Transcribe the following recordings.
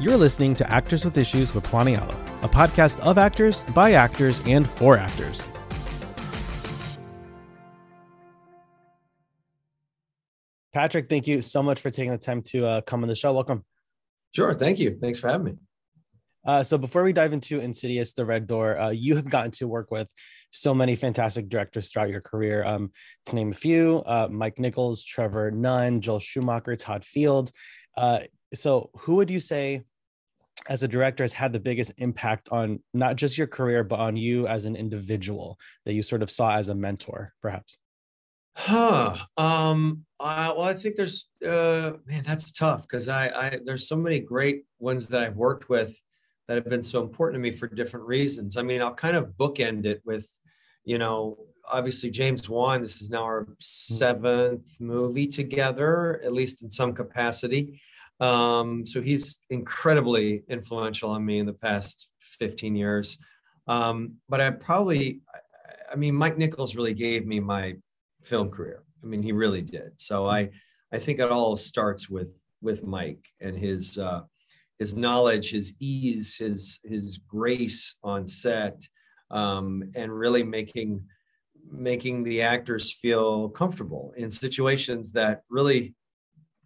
You're listening to Actors with Issues with Juan Ayala, a podcast of actors, by actors, and for actors. Patrick, thank you so much for taking the time to uh, come on the show. Welcome. Sure. Thank you. Thanks for having me. Uh, so before we dive into Insidious, The Red Door, uh, you have gotten to work with so many fantastic directors throughout your career. Um, to name a few, uh, Mike Nichols, Trevor Nunn, Joel Schumacher, Todd Field. So who would you say as a director has had the biggest impact on not just your career, but on you as an individual that you sort of saw as a mentor, perhaps? Huh. Um, uh, well, I think there's, uh, man, that's tough because I, I, there's so many great ones that I've worked with that have been so important to me for different reasons. I mean, I'll kind of bookend it with, you know, obviously James Wan. This is now our seventh movie together, at least in some capacity. Um, so he's incredibly influential on me in the past 15 years. Um, but I probably, I mean, Mike Nichols really gave me my film career. I mean, he really did. So I, I think it all starts with with Mike and his uh, his knowledge, his ease, his his grace on set, um, and really making making the actors feel comfortable in situations that really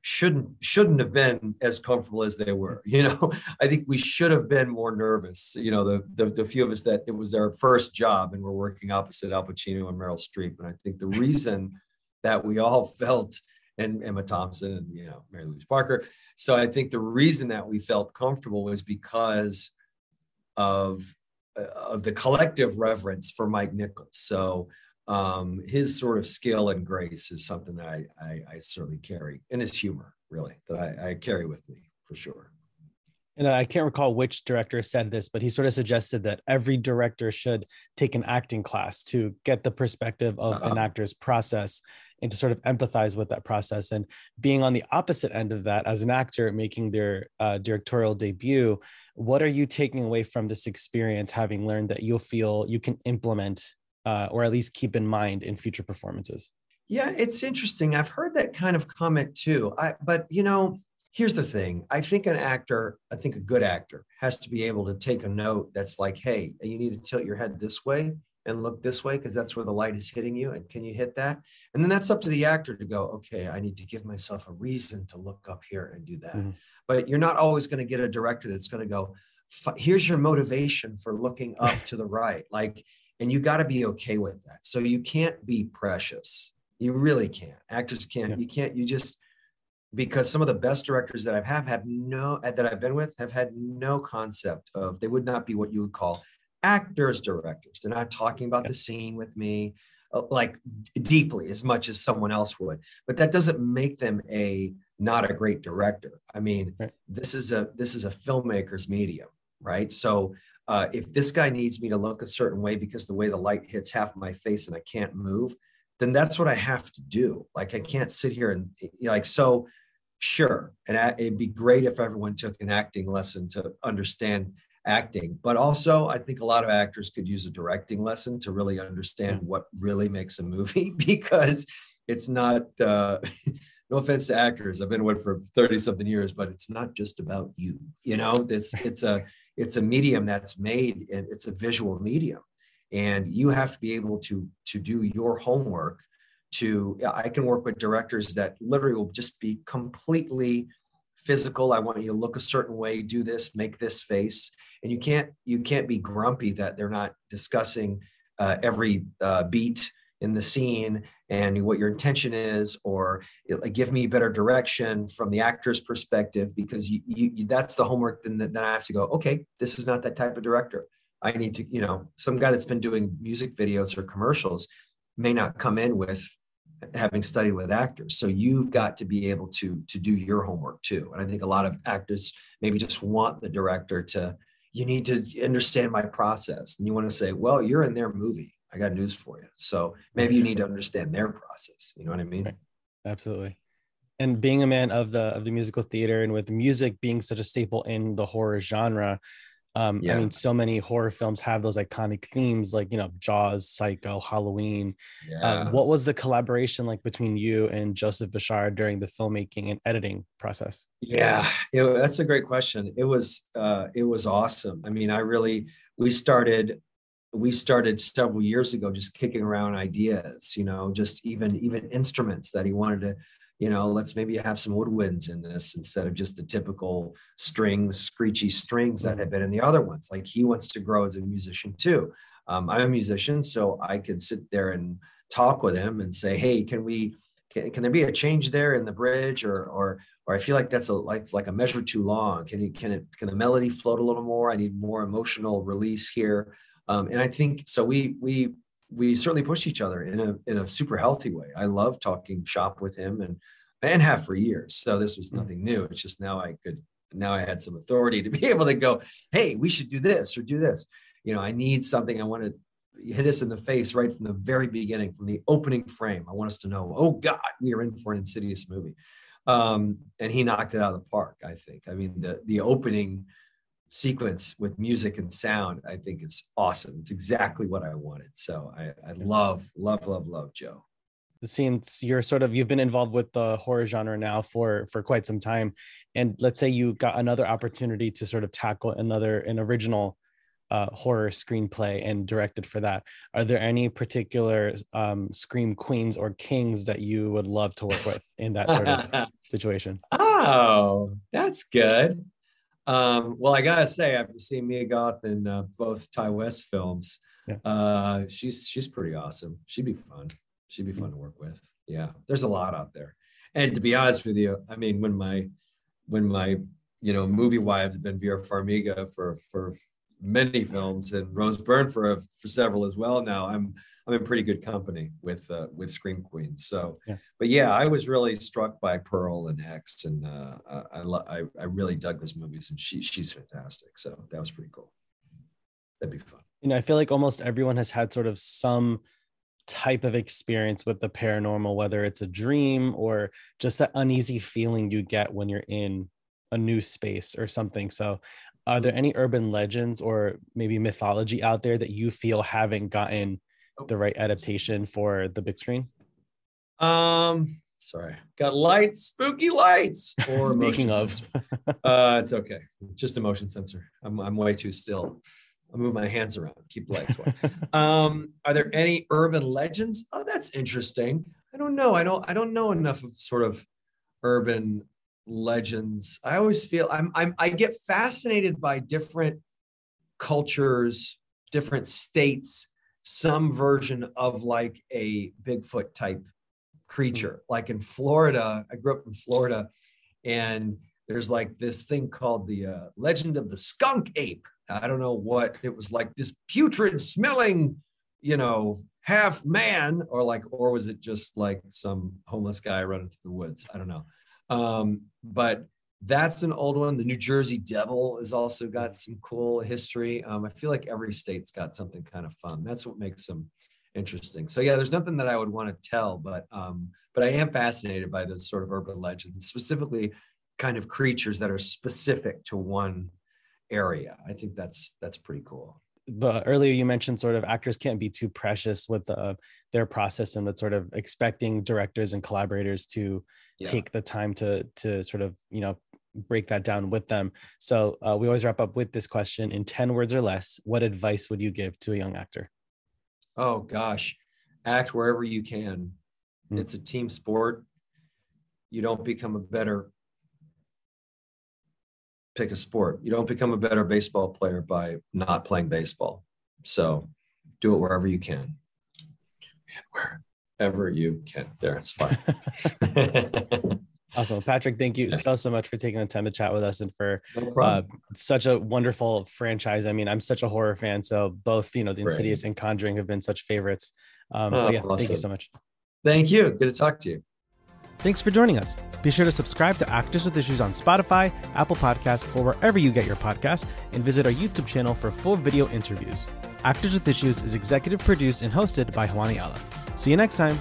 shouldn't shouldn't have been as comfortable as they were you know? I think we should have been more nervous you know the, the, the few of us that it was our first job and we're working opposite al pacino and meryl streep. And i think the reason that we all felt and emma thompson and you know mary louise parker. So i think the reason that we felt comfortable was because of uh, of the collective reverence for mike nichols. So um, his sort of skill and grace is something that I, I, I certainly carry, and his humor, really, that I, I carry with me for sure. And I can't recall which director said this, but he sort of suggested that every director should take an acting class to get the perspective of uh-huh. an actor's process and to sort of empathize with that process. And being on the opposite end of that, as an actor making their uh, directorial debut, what are you taking away from this experience, having learned that you'll feel you can implement uh, or at least keep in mind in future performances? Yeah, it's interesting. I've heard that kind of comment too. I, but you know, here's the thing. I think an actor, I think a good actor has to be able to take a note that's like, hey, you need to tilt your head this way and look this way because that's where the light is hitting you. And can you hit that? And then that's up to the actor to go, okay, I need to give myself a reason to look up here and do that. Mm-hmm. But you're not always going to get a director that's going to go, here's your motivation for looking up to the right. Like and you got to be okay with that. So you can't be precious. You really can't. Actors can't. Yeah. you can't you just because some of the best directors that i've have had no that i've been with have had no concept of they would not be what you would call actors directors. They're not talking about yeah. the scene with me uh, like deeply as much as someone else would. But that doesn't make them a not a great director. I mean right. this is a this is a filmmaker's medium right? So uh, if this guy needs me to look a certain way because the way the light hits half my face and I can't move, then that's what I have to do. Like I can't sit here and like so. Sure, and it'd be great if everyone took an acting lesson to understand acting, but also I think a lot of actors could use a directing lesson to really understand what really makes a movie because it's not. Uh, no offense to actors, I've been with for thirty something years, but it's not just about you. You know, it's it's a it's a medium that's made and it's a visual medium. And you have to be able to to do your homework to i can work with directors that literally will just be completely physical. I want you to look a certain way do this make this face. And you can't you can't be grumpy that they're not discussing uh, every uh, beat in the scene and what your intention is or give me better direction from the actor's perspective because you, you that's the homework then, then i have to go okay this is not that type of director. I need to you know some guy that's been doing music videos or commercials may not come in with having studied with actors. So you've got to be able to to do your homework too. And i think a lot of actors maybe just want the director to you need to understand my process. And you want to say well you're in their movie I got news for you. So maybe you need to understand their process. You know what I mean? Right. Absolutely. And being a man of the of the musical theater and with music being such a staple in the horror genre, Um, yeah. I mean, so many horror films have those iconic themes, like you know, Jaws, Psycho, Halloween. Uh, yeah. Uh, what was the collaboration like between you and Joseph Bishara during the filmmaking and editing process? Yeah, it, that's a great question. It was uh, it was awesome. I mean, I really we started we started several years ago just kicking around ideas. You know, just even even instruments that he wanted to you know, let's maybe have some woodwinds in this instead of just the typical strings, screechy strings that have been in the other ones. Like he wants to grow as a musician too. Um, I'm a musician, so I could sit there and talk with him and say, hey, can we? Can, can there be a change there in the bridge, or or or I feel like that's a like it's like a measure too long. Can you can it can the melody float a little more? I need more emotional release here. Um, and I think so. We we we certainly push each other in a in a super healthy way. I love talking shop with him and and have for years. So this was mm. nothing new. It's just now I could now I had some authority to be able to go, hey, we should do this or do this. You know, I need something. I want to hit us in the face right from the very beginning, from the opening frame. I want us to know, oh God, we are in for an insidious movie. Um, and he knocked it out of the park, I think. I mean, the the opening sequence with music and sound, I think is awesome. It's exactly what I wanted. So I, I love, love, love, love Joe. Since you're sort of you've been involved with the horror genre now for for quite some time, and let's say you got another opportunity to sort of tackle another an original uh, horror screenplay and directed for that. Are there any particular um, scream queens or kings that you would love to work with in that sort of situation? Oh, that's good. Um, well, I gotta say, after seeing Mia Goth in uh, both Ti West films, yeah. uh, she's she's pretty awesome. She'd be fun. She'd be fun to work with. Yeah, there's a lot out there. And to be honest with you, I mean, when my when my you know movie wives have been Vera Farmiga for for many films and Rose Byrne for for several as well. Now I'm I'm in pretty good company with uh, with Scream Queens. So, yeah. but yeah, I was really struck by Pearl and X, and uh, I, I I really dug this movies, and she she's fantastic. So that was pretty cool. That'd be fun. You know, I feel like almost everyone has had sort of some type of experience with the paranormal, whether it's a dream or just that uneasy feeling you get when you're in a new space or something. So, are there any urban legends or maybe mythology out there that you feel haven't gotten the right adaptation for the big screen? Um, sorry, got lights, spooky lights. Or Speaking of, uh, it's okay. Just a motion sensor. I'm I'm way too still. I'll move my hands around, keep the lights away. um, are there any urban legends? Oh, that's interesting. I don't know. I don't I don't know enough of sort of urban legends. I always feel I'm I'm I get fascinated by different cultures, different states some version of like a Bigfoot type creature. Mm-hmm. Like in Florida, I grew up in Florida, and there's like this thing called the uh, legend of the skunk ape. I don't know what it was like this putrid smelling, you know, half man, or like, or was it just like some homeless guy running through the woods? I don't know. Um, but that's an old one. The New Jersey Devil has also got some cool history. Um, I feel like every state's got something kind of fun. That's what makes them interesting. So yeah, there's nothing that I would want to tell, but um, but I am fascinated by this sort of urban legends, specifically kind of creatures that are specific to one area. I think that's that's pretty cool. But earlier you mentioned sort of actors can't be too precious with uh, their process and with sort of expecting directors and collaborators to yeah. take the time to to sort of you know break that down with them. So uh, we always wrap up with this question in 10 words or less. What advice would you give to a young actor? Oh, gosh. Act wherever you can. Mm. It's a team sport. You don't become a better, pick a sport. You don't become a better baseball player by not playing baseball. So do it wherever you can. And wherever you can. There, it's fine. Awesome. Patrick, thank you so, so much for taking the time to chat with us and for no uh, such a wonderful franchise. I mean, I'm such a horror fan. So both, you know, the Insidious and Conjuring have been such favorites. Um, oh, yeah, awesome. thank you so much. Thank you. Good to talk to you. Thanks for joining us. Be sure to subscribe to Actors with Issues on Spotify, Apple Podcasts, or wherever you get your podcasts, and visit our YouTube channel for full video interviews. Actors with Issues is executive produced and hosted by Juan Ayala. See you next time.